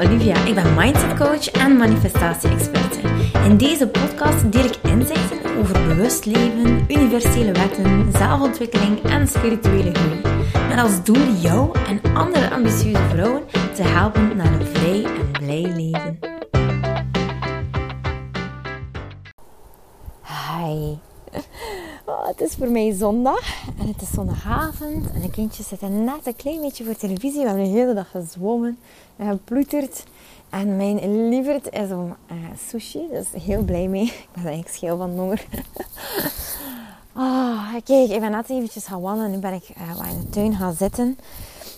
Olivia. Ik ben mindset coach en manifestatie-experte. In deze podcast deel ik inzichten over bewust leven, universele wetten, zelfontwikkeling en spirituele groei. Met als doel jou en andere ambitieuze vrouwen te helpen naar een vrij en blij leven. Hi. Oh, het is voor mij zondag en het is zondagavond en de kindjes zitten net een klein beetje voor televisie. We hebben de hele dag gezwommen en geploeterd. En mijn lieverd is om uh, sushi, dus heel blij mee. Ik ben eigenlijk scheel van honger. oh, kijk, ik ben net eventjes gaan wandelen. Nu ben ik uh, in de tuin gaan zitten.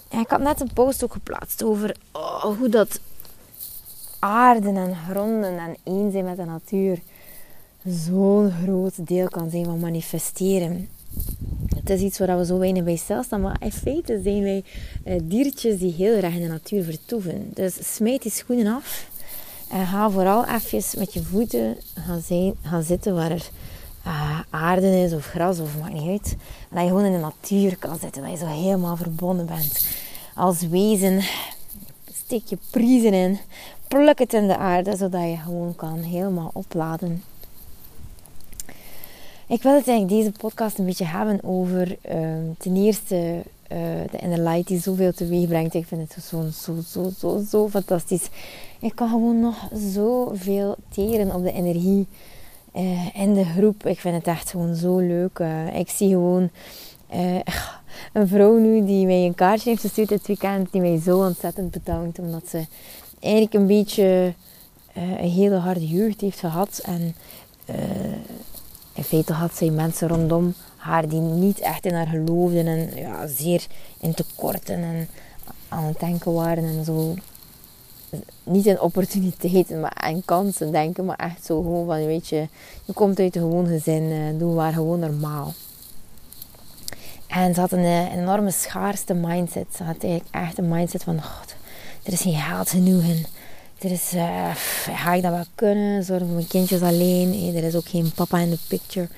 En ik had net een post ook geplaatst over oh, hoe dat aarden en gronden en één zijn met de natuur zo'n groot deel kan zijn van manifesteren. Het is iets waar we zo weinig bij stilstaan, maar in feite zijn wij uh, diertjes die heel erg in de natuur vertoeven. Dus smijt die schoenen af en ga vooral even met je voeten gaan, zijn, gaan zitten waar er uh, aarde is of gras of maakt niet uit. En dat je gewoon in de natuur kan zitten, dat je zo helemaal verbonden bent. Als wezen steek je priezen in, pluk het in de aarde, zodat je gewoon kan helemaal opladen ik wil het eigenlijk deze podcast een beetje hebben over ehm, ten eerste uh, de inner light die zoveel teweeg brengt. Ik vind het zo, zo, zo, zo, zo fantastisch. Ik kan gewoon nog zoveel teren op de energie uh, in de groep. Ik vind het echt gewoon zo leuk. Uh, ik zie gewoon een vrouw nu die mij een kaartje heeft gestuurd dit weekend. Die mij zo ontzettend bedankt. Omdat ze eigenlijk een beetje een hele harde jeugd heeft gehad. En in feite had zij mensen rondom haar die niet echt in haar geloofden en ja, zeer in tekorten en aan het denken waren en zo. Niet in opportuniteiten maar en kansen denken, maar echt zo gewoon van, weet je, je komt uit een gewoon gezin, uh, doe maar gewoon normaal. En ze had een, een, enorme schaarste mindset. Ze had eigenlijk echt een mindset van, God, er is geen geld genoeg en er is, uh, ga ik dat wel kunnen? Zorgen voor mijn kindjes alleen. er is ook geen papa in de picture.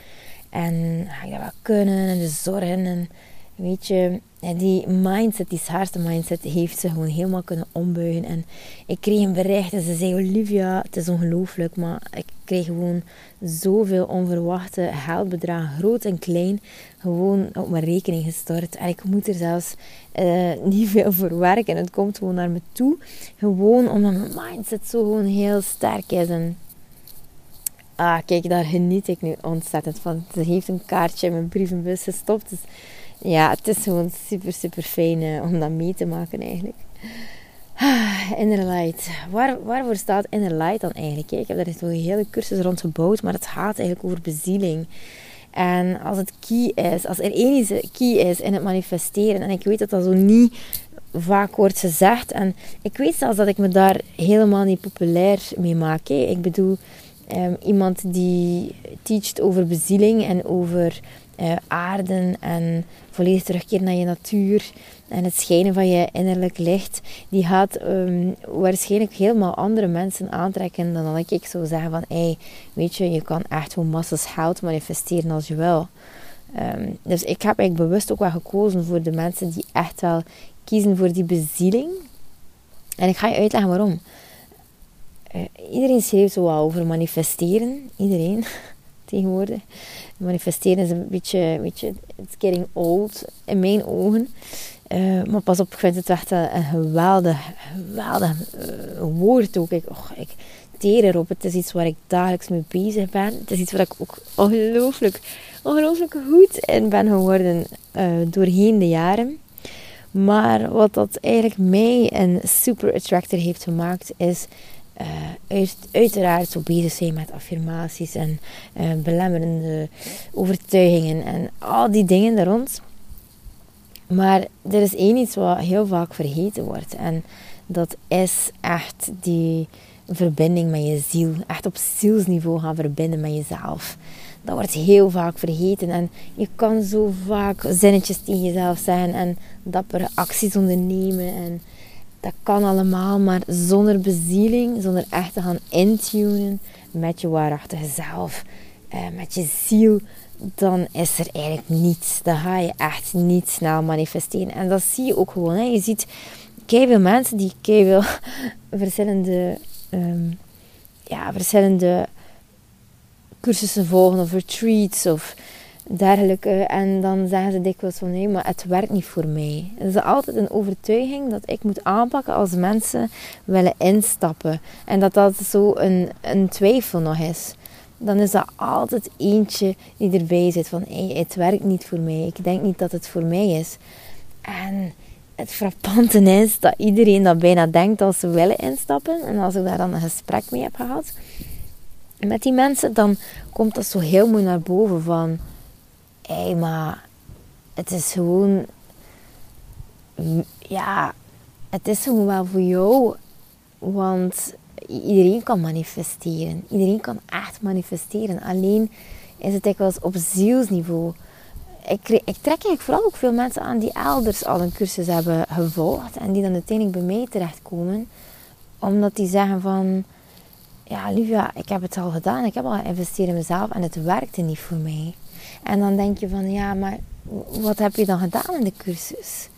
En ga ik dat wel kunnen? En de zorgen. En weet je, die mindset, die zwaarste mindset, heeft ze gewoon helemaal kunnen ombuigen. En ik kreeg een bericht en ze zei: Olivia, het is ongelooflijk, maar ik kreeg gewoon zoveel onverwachte geldbedragen, groot en klein, gewoon op mijn rekening gestort. En ik moet er zelfs uh, niet veel voor werken. Het komt gewoon naar me toe. Gewoon omdat mijn mindset zo gewoon heel sterk is. En ah, kijk, daar geniet ik nu ontzettend van. Ze heeft een kaartje in mijn brievenbus gestopt. Dus ja, het is gewoon super, super fijn uh, om dat mee te maken eigenlijk. Ah, inner light. Waar, waarvoor staat inner light dan eigenlijk? Ik heb daar een hele cursus rond gebouwd, maar het gaat eigenlijk over bezieling. En als het key is, als er één key is in het manifesteren, en ik weet dat dat zo niet vaak wordt gezegd, en ik weet zelfs dat ik me daar helemaal niet populair mee maak. Ik bedoel, um, iemand die teacht over bezieling en over uh, aarden en volledig terugkeren naar je natuur en het schijnen van je innerlijk licht, die gaat um, waarschijnlijk helemaal andere mensen aantrekken dan dat ik zou zeggen van, hey, weet je, je kan echt gewoon massas geld manifesteren als je wil. Um, dus ik heb eigenlijk bewust ook wel gekozen voor de mensen die echt wel kiezen voor die bezieling. En ik ga je uitleggen waarom. Uh, iedereen schreef zo wel over manifesteren. Iedereen tegenwoordig. Manifesteren is een beetje, beetje it's getting old in mijn ogen. Uh, maar pas op, ik vind het echt een, een geweldig, geweldig uh, woord ook. Ik, oh, ik teer erop. Het is iets waar ik dagelijks mee bezig ben. Het is iets waar ik ook ongelooflijk, ongelooflijk goed in ben geworden uh, doorheen de jaren. Maar wat dat eigenlijk mij een super attractor heeft gemaakt, is uh, uiteraard zo bezig zijn met affirmaties en uh, belemmerende overtuigingen en al die dingen daar rond. Maar er is één iets wat heel vaak vergeten wordt. En dat is echt die verbinding met je ziel. Echt op zielsniveau gaan verbinden met jezelf. Dat wordt heel vaak vergeten. En je kan zo vaak zinnetjes tegen jezelf zeggen en dappere acties ondernemen. En dat kan allemaal, maar zonder bezieling, zonder echt te gaan intunen met je waarachtige zelf, eh, met je ziel, dan is er eigenlijk niets. Dan ga je echt niet snel manifesteren. En dat zie je ook gewoon. Hè. Je ziet veel mensen die veel verschillende, ehm, ja, verschillende cursussen volgen of retreats of dergelijke. En dan zeggen ze dikwijls van nee, maar het werkt niet voor mij. Het is altijd een overtuiging dat ik moet aanpakken als mensen willen instappen. En dat dat zo een, een twijfel nog is. Dan is dat altijd eentje die erbij zit van hey, het werkt niet voor mij. Ik denk niet dat het voor mij is. En het frappante is dat iedereen dat bijna denkt als ze willen instappen. En als ik daar dan een gesprek mee heb gehad met die mensen, dan komt dat zo heel mooi naar boven van... Hey, maar het is gewoon... Ja, het is gewoon wel voor jou. Want iedereen kan manifesteren. Iedereen kan echt manifesteren. Alleen is het dikwijls op zielsniveau ik, ik trek eigenlijk vooral ook veel mensen aan die elders al een cursus hebben gevolgd en die dan uiteindelijk bij mij terechtkomen, omdat die zeggen van, ja Livia, ik heb het al gedaan, ik heb al geïnvesteerd in mezelf en het werkte niet voor mij. En dan denk je van, ja, maar wat heb je dan gedaan in de cursus?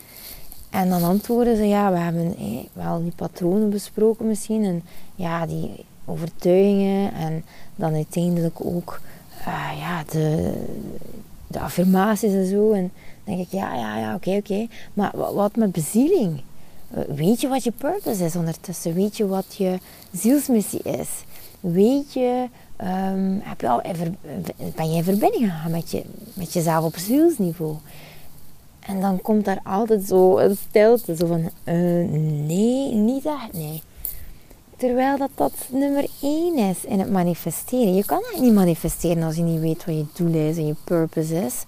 En dan antwoorden ze, ja, we hebben eh, wel die patronen besproken misschien en ja, die overtuigingen en dan uiteindelijk ook uh, ja, de, de affirmaties en zo. En dan denk ik, ja, ja, ja, oké, oké. Maar wat met bezieling? Eh, weet je wat je purpose is ondertussen? Weet je wat je zielsmissie is? Weet je, um, heb je al even, ben je in verbinding gegaan met, je, met jezelf op zielsniveau? En dan komt daar altijd zo een stilte, zo van, uh, nee, niet echt, nee. Terwijl dat, dat nummer één is in het manifesteren. Je kan eigenlijk niet manifesteren als je niet weet wat je doel is en je purpose is.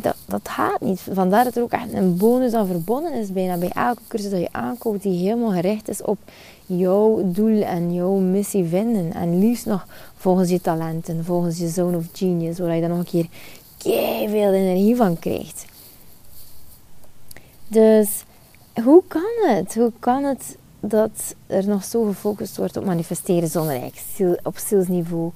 Dat, dat gaat niet. Vandaar dat er ook echt een bonus aan verbonden is bijna bij elke cursus dat je aankoopt die helemaal gericht is op jouw doel en jouw missie vinden. En liefst nog volgens je talenten, volgens je zone of genius, waar je dan nog een keer veel energie van krijgt. Dus hoe kan het? Hoe kan het dat er nog zo gefocust wordt op manifesteren zonder eigenlijk op zielsniveau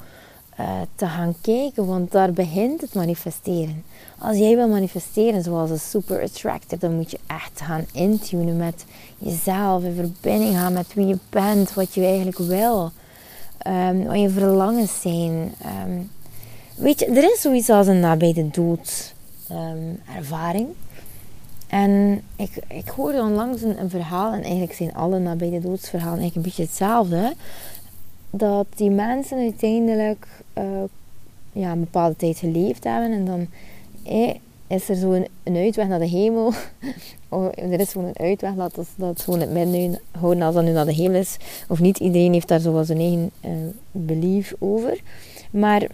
uh, te gaan kijken. Want daar begint het manifesteren. Als jij wil manifesteren zoals een super attractor, dan moet je echt gaan intunen met jezelf. In verbinding gaan met wie je bent, wat je eigenlijk wil. Um, wat je verlangens zijn. Ehm, weet je, er is zoiets als een nabij de dood um, ervaring. En ik, ik hoorde onlangs een, een verhaal, en eigenlijk zijn alle nabij de doodsverhalen eigenlijk een beetje hetzelfde. Dat die mensen uiteindelijk uh, ja, een bepaalde tijd geleefd hebben en dan eh, is er zo een, uitweg naar de hemel. oh, er is gewoon een uitweg, dat is dat gewoon het midden houden als dat nu naar de hemel is. Of niet, iedereen heeft daar zo zijn eigen uh, belief over. Maar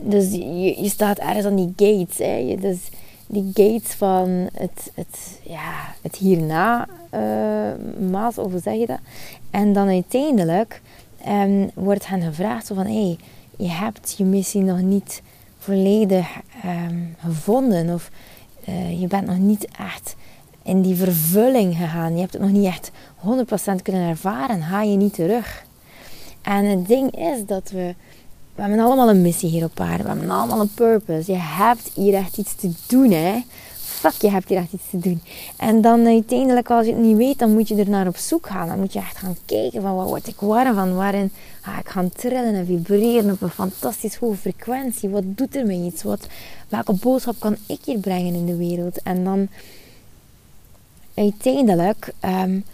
dus je, je staat ergens aan die gates. Hè. Dus die gates van het, het, ja, het hierna uh, maas, of hoe zeg je dat? En dan uiteindelijk um, wordt hen gevraagd van, hé, hey, je hebt je missie nog niet volledig um, gevonden of uh, je bent nog niet echt in die vervulling gegaan. Je hebt het nog niet echt 100% kunnen ervaren. Ga je niet terug. En het ding is dat we we hebben allemaal een missie hier op aarde. We hebben allemaal een purpose. Je hebt hier echt iets te doen, hè. Fuck, je hebt hier echt iets te doen. En dan uiteindelijk, als je het niet weet, dan moet je er naar op zoek gaan. Dan moet je echt gaan kijken van, wat word ik warm van? Waarin ga ik gaan trillen en vibreren op een fantastisch hoge frequentie? Wat doet er mij iets? Wat, welke boodschap kan ik hier brengen in de wereld? En dan uiteindelijk... Um,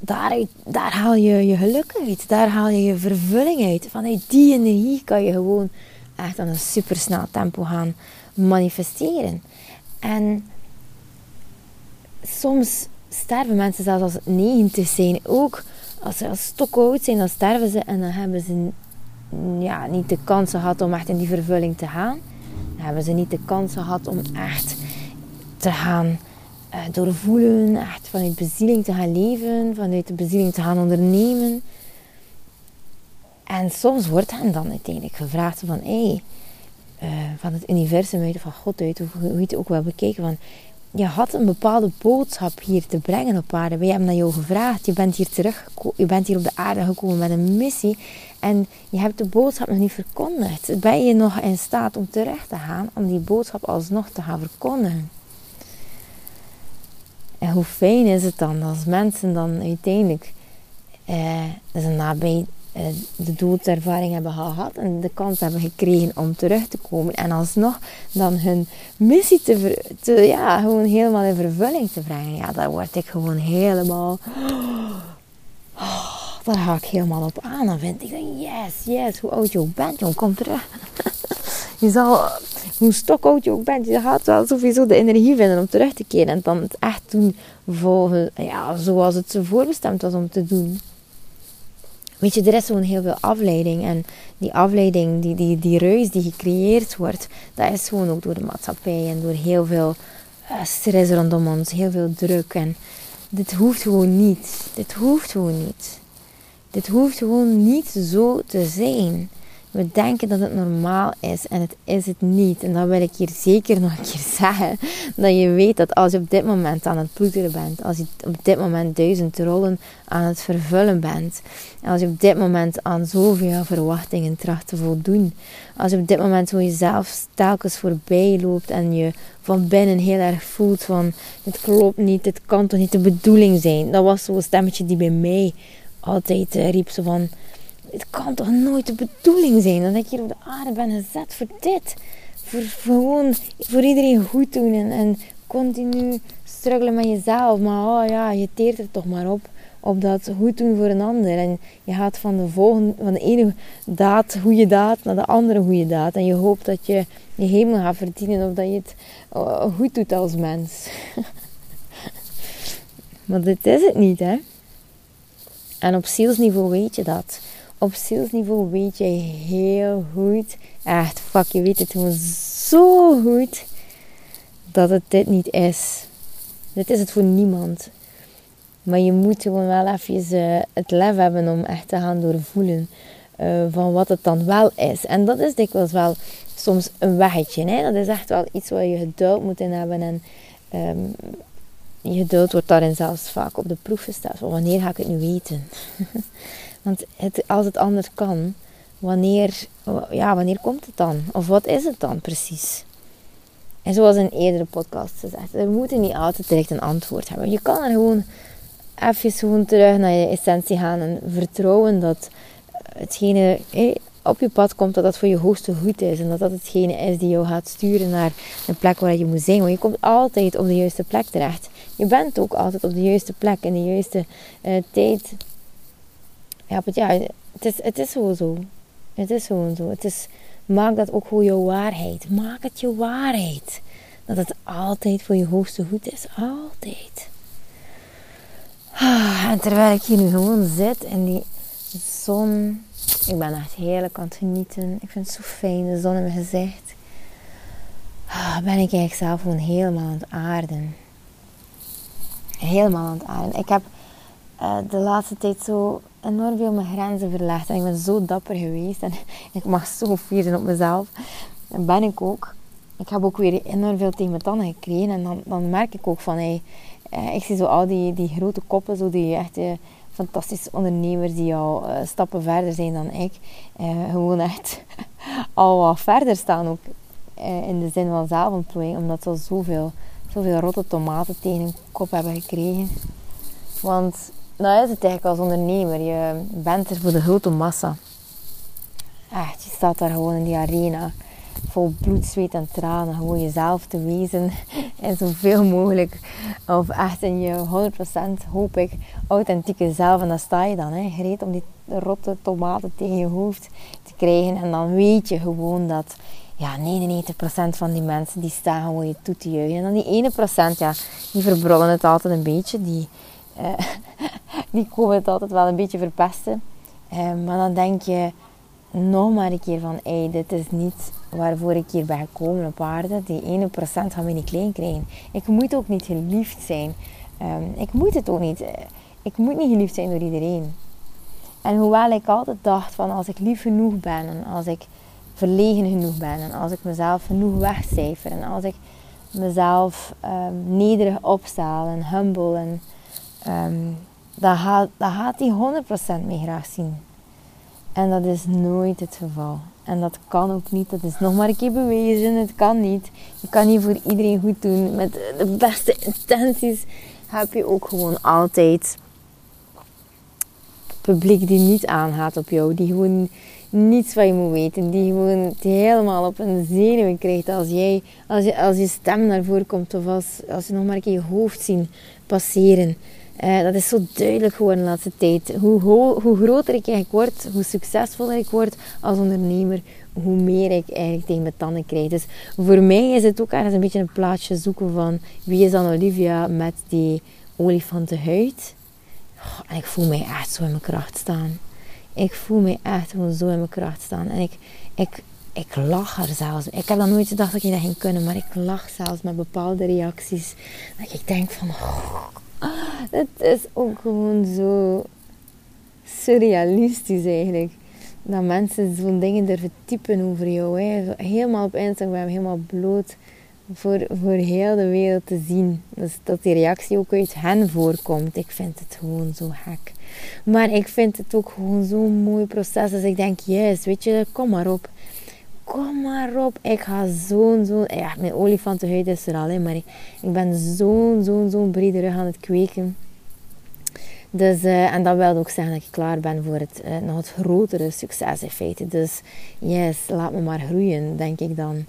daar, daar haal je je geluk uit. Daar haal je je vervulling uit. Van hey, die energie kan je gewoon echt aan een supersnel tempo gaan manifesteren. En soms sterven mensen zelfs als het 90 zijn. Ook als ze als stokoud zijn, dan sterven ze en dan hebben ze ja, niet de kans gehad om echt in die vervulling te gaan. Dan hebben ze niet de kans gehad om echt te gaan uh, doorvoelen, echt vanuit bezieling te gaan leven, vanuit de bezieling te gaan ondernemen. En soms wordt hen dan uiteindelijk gevraagd van, hé, uh, van het universum uit, van God uit, hoe, hoe je het ook wel bekeken, van, je had een bepaalde boodschap hier te brengen op aarde. Wij hebben naar jou gevraagd. Je bent hier terug, je bent hier op de aarde gekomen met een missie. En je hebt de boodschap nog niet verkondigd. Ben je nog in staat om terug te gaan om die boodschap alsnog te gaan verkondigen? En hoe fijn is het dan als mensen dan uiteindelijk eh, dus nabij eh, de doodservaring hebben gehad en de kans hebben gekregen om terug te komen en alsnog dan hun missie te, ja, gewoon helemaal in vervulling te brengen. Ja, daar word ik gewoon helemaal. Oh, daar ga ik helemaal op aan. Dan vind ik yes, yes, hoe oud je ook bent, jong, kom terug. je zal, hoe stokoud je ook bent, je gaat wel sowieso de energie vinden om terug te keren en dan het echt doen volgens, ja, zoals het zo voorbestemd was om te doen. Weet je, er is gewoon heel veel afleiding. En die afleiding, die, die, die ruis die gecreëerd wordt, dat is gewoon ook door de maatschappij en door heel veel uh, stress rondom ons, heel veel druk. En dit hoeft gewoon niet. Dit hoeft gewoon niet. Dit hoeft gewoon niet zo te zijn. We denken dat het normaal is en het is het niet. En dan wil ik hier zeker nog een keer zeggen dat je weet dat als je op dit moment aan het ploeteren bent, als je op dit moment duizend rollen aan het vervullen bent, als je op dit moment aan zoveel verwachtingen tracht te voldoen, als je op dit moment zo jezelf telkens voorbij loopt en je van binnen heel erg voelt van dit klopt niet, dit kan toch niet de bedoeling zijn. Dat was zo'n stemmetje die bij mij altijd eh, riep zo van het kan toch nooit de bedoeling zijn dat ik hier op de aarde ben gezet voor dit. Voor, gewoon voor iedereen goed doen en, en continu struggelen met jezelf. Maar oh ja, je teert er toch maar op. Op dat goed doen voor een ander. En je gaat van de, volgende, van de ene daad, goede daad, naar de andere goede daad. En je hoopt dat je je hemel gaat verdienen of dat je het oh, goed doet als mens. maar dit is het niet, hè. En op zielsniveau weet je dat op zielsniveau weet je heel goed, echt fuck, je weet het gewoon zo goed, dat het dit niet is. Dit is het voor niemand. Maar je moet gewoon wel even uh, het lef hebben om echt te gaan doorvoelen uh, van wat het dan wel is. En dat is dikwijls wel soms een weggetje. Hè? Dat is echt wel iets waar je geduld moet in hebben. En um, je geduld wordt daarin zelfs vaak op de proef gesteld. Wanneer ga ik het nu weten? Want het, als het anders kan, wanneer, ja, wanneer komt het dan? Of wat is het dan precies? En zoals in eerdere podcasts gezegd, we moeten niet altijd direct een antwoord hebben. Je kan er gewoon even gewoon terug naar je essentie gaan en vertrouwen dat hetgene op je pad komt, dat dat voor je hoogste goed is. En dat dat hetgene is die jou gaat sturen naar een plek waar je moet zijn. Want je komt altijd op de juiste plek terecht. Je bent ook altijd op de juiste plek in de juiste uh, tijd ja, ja, het is, het is gewoon zo. Het is gewoon zo. Het is, maak dat ook gewoon je waarheid. Maak het je waarheid. Dat het altijd voor je hoogste goed is. Altijd. Ah, en terwijl ik hier nu gewoon zit in die zon. Ik ben echt heerlijk aan het genieten. Ik vind het zo fijn, de zon in mijn gezicht. Ah, ben ik eigenlijk zelf gewoon helemaal aan het aarden. Helemaal aan het aarden. Ik heb uh, de laatste tijd zo enorm veel mijn grenzen verlegd. En ik ben zo dapper geweest. En ik mag zo fier zijn op mezelf. En ben ik ook. Ik heb ook weer enorm veel tegen mijn tanden gekregen. En dan, dan merk ik ook van... Hey, eh, ik zie zo al die, die grote koppen. Zo die echte fantastische ondernemers die al uh, stappen verder zijn dan ik. Uh, gewoon echt al wat verder staan ook. in de zin van zelfontplooiing. Omdat ze zoveel, zoveel rotte tomaten tegen hun kop hebben gekregen. Want nou is het eigenlijk als ondernemer. Je bent er voor de grote massa. Echt, je staat daar gewoon in die arena. Vol bloed, zweet en tranen. Gewoon jezelf te wezen. En zoveel mogelijk. Of echt in je 100% hoop ik authentieke zelf. En dan sta je dan. Hè, gereed om die rotte tomaten tegen je hoofd te krijgen. En dan weet je gewoon dat ja, 99% van die mensen die staan gewoon je toe te juichen. En dan die 1% ja, die verbrullen het altijd een beetje. Die, uh, die het altijd wel een beetje verpesten. Uh, maar dan denk je nog maar een keer van, hey, dit is niet waarvoor ik hier ben gekomen op aarde. Die 1% gaan we niet klein krijgen. Ik moet ook niet geliefd zijn. Um, ik moet het ook niet. Ik moet niet geliefd zijn door iedereen. En hoewel ik altijd dacht van als ik lief genoeg ben en als ik verlegen genoeg ben en als ik mezelf genoeg wegcijfer en als ik mezelf um, nederig opstel en humble en um, dat, gaat, die 100% mee graag zien. En dat is nooit het geval. En dat kan ook niet. Dat is nog maar een keer bewezen. Het kan niet. Je kan niet voor iedereen goed doen met de beste intenties. heb je ook gewoon altijd publiek die niet aangaat op jou. Die gewoon niets van je moet weten. Die gewoon helemaal op een zenuwen krijgt als, jij, als, je, als je stem naar voren komt. Of als, als je nog maar een keer je hoofd zien passeren. Uh, dat is zo duidelijk geworden de laatste tijd. Hoe, hoe groter ik eigenlijk word, hoe succesvoller ik word als ondernemer, hoe meer ik eigenlijk tegen mijn tanden krijg. Dus voor mij is het ook ergens een beetje een plaatje zoeken van wie is dan Olivia met die olifantenhuid. Oh, en ik voel mij echt zo in mijn kracht staan. Ik voel me echt gewoon zo in mijn kracht staan. En ik, ik, ik lach er zelfs. Ik heb dan nooit gedacht dat ik dat ging kunnen, maar ik lach zelfs met bepaalde reacties. Dat ik denk van, het is ook gewoon zo surrealistisch eigenlijk. Dat mensen zo'n dingen durven typen over jou. Hè. Helemaal op Instagram, helemaal bloot voor, voor heel de wereld te zien. Dus dat die reactie ook uit hen voorkomt. Ik vind het gewoon zo gek. Maar ik vind het ook gewoon zo'n mooi proces. Dus ik denk, yes, weet je, kom maar op. Kom maar op. Ik ga zo'n, zo'n... Ja, mijn olifantenhuid is er al, hè, maar ik, ik ben zo'n, zo'n, zo'n brede rug aan het kweken. Dus, uh, en dat wil ook zeggen dat ik klaar ben voor het uh, nog het grotere succes in feite. Dus yes, laat me maar groeien, denk ik dan.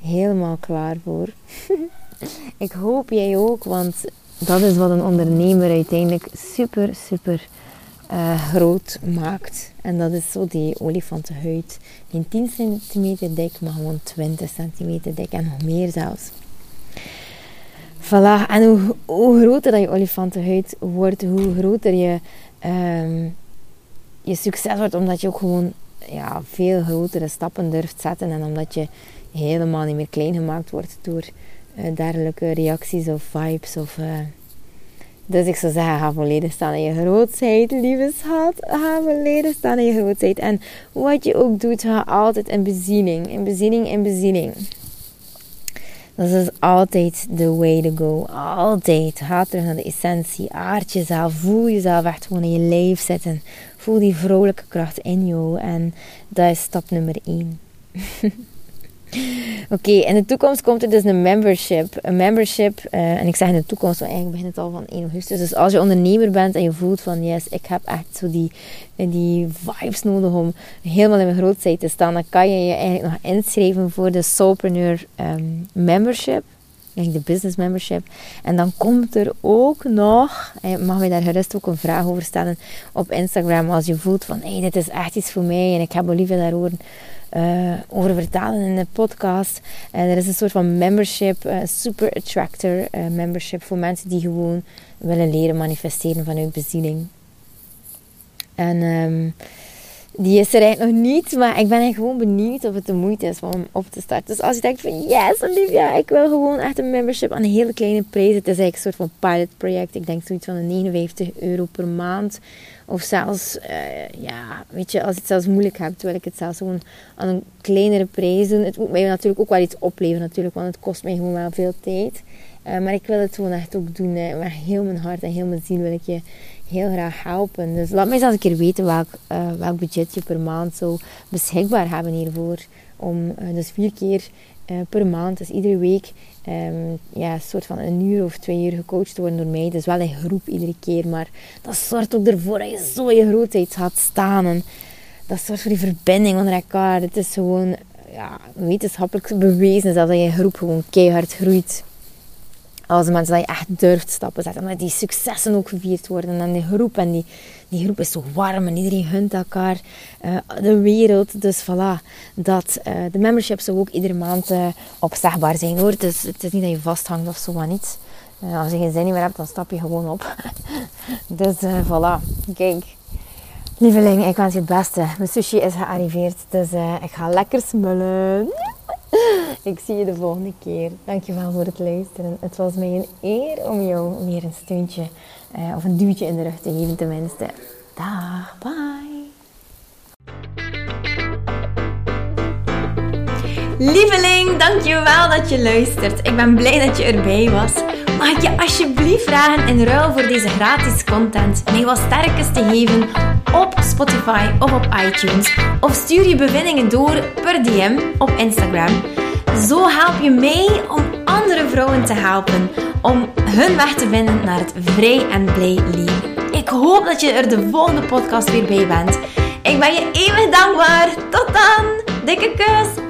Helemaal klaar voor. ik hoop jij ook, want dat is wat een ondernemer uiteindelijk super, super uh, groot maakt. En dat is zo die olifantenhuid. Geen 10 centimeter dik, maar gewoon 20 centimeter dik en nog meer zelfs. Voilà. En hoe, groter dat je olifantenhuid wordt, hoe groter je, um, je succes wordt. Omdat je ook gewoon ja, veel grotere stappen durft zetten. En omdat je helemaal niet meer klein gemaakt wordt door uh, dergelijke reacties of vibes. Of, uh, dus ik zou zeggen, ga volledig staan in je grootheid, lieve schat. Ga volledig staan in je grootheid. En wat je ook doet, ga altijd in beziening. In beziening, in beziening. Dat is altijd the way to go. Altijd. Ga terug naar de essentie. Aard jezelf. Voel jezelf echt gewoon in je lijf zitten. Voel die vrolijke kracht in jou. En dat is stap nummer 1. Oké, in de toekomst komt er dus een membership. Een membership, uh, en ik zeg in de toekomst, want eigenlijk begint het al van 1 augustus. Dus als je ondernemer bent en je voelt van, yes, ik heb echt zo die, die vibes nodig om helemaal in mijn grootheid te staan, dan kan je je eigenlijk nog inschrijven voor de Soulpreneur um, membership. De business membership. En dan komt er ook nog, en mag je daar gerust ook een vraag over stellen op Instagram. Als je voelt van, hey, dit is echt iets voor mij en ik heb Olivia daarover uh, over vertalen in de podcast. Uh, er is een soort van membership, uh, super attractor membership voor mensen die gewoon willen leren manifesteren vanuit bezieling. En um, die is er eigenlijk nog niet, maar ik ben gewoon benieuwd of het de moeite is om op te starten. Dus als je denkt van yes Olivia, ik wil gewoon echt een membership aan een hele kleine prijs. Het is eigenlijk een soort van pilot project. Ik denk zoiets van 59 euro per maand. Of zelfs, uh, ja, weet je, als je het zelfs moeilijk hebt, wil ik het zelfs gewoon aan een kleinere prijs doen. Het moet mij natuurlijk ook wel iets opleveren natuurlijk, want het kost mij gewoon wel veel tijd. Uh, maar ik wil het gewoon echt ook doen. Met heel mijn hart en heel mijn ziel wil ik je heel graag helpen. Dus laat mij eens een keer weten welk, uh, welk budget je per maand zo beschikbaar hebben hiervoor. Om dus vier keer per maand, dus iedere week, um, ja, soort van een uur of twee uur gecoacht worden door mij. Dus wel in groep iedere keer, maar dat zorgt ook ervoor dat je zo je grootheid gaat staan. Dat zorgt voor die verbinding onder elkaar. Het is gewoon ja, wetenschappelijk bewezen dat je groep gewoon keihard groeit. Als de mensen dat je echt durft stappen zetten. Omdat die successen ook gevierd worden. En die groep. En die, die groep is zo warm. En iedereen gunt elkaar uh, de wereld. Dus voilà. Dat, uh, de membership zou ook iedere maand uh, opzegbaar zijn hoor. Dus het is niet dat je vasthangt of zo maar niet. als je geen zin meer hebt, dan stap je gewoon op. dus voilà. Kijk. Lieveling, ik wens je het beste. Mijn sushi is gearriveerd. Dus ik ga lekker smullen. Ik zie je de volgende keer. Dankjewel voor het luisteren. Het was mij een eer om jou weer een steuntje uh, of een duwtje in de rug te geven tenminste. Dag, bye. Lieveling, dankjewel dat je luistert. Ik ben blij dat je erbij was. Mag ik je alsjeblieft vragen in ruil voor deze gratis content mij wat sterkes te geven op Spotify of op iTunes? Of stuur je bevindingen door per DM op Instagram. Zo help je mij om andere vrouwen te helpen om hun weg te vinden naar het vrij en blij leven. Ik hoop dat je er de volgende podcast weer bij bent. Ik ben je eeuwig dankbaar. Tot dan. Dikke kus.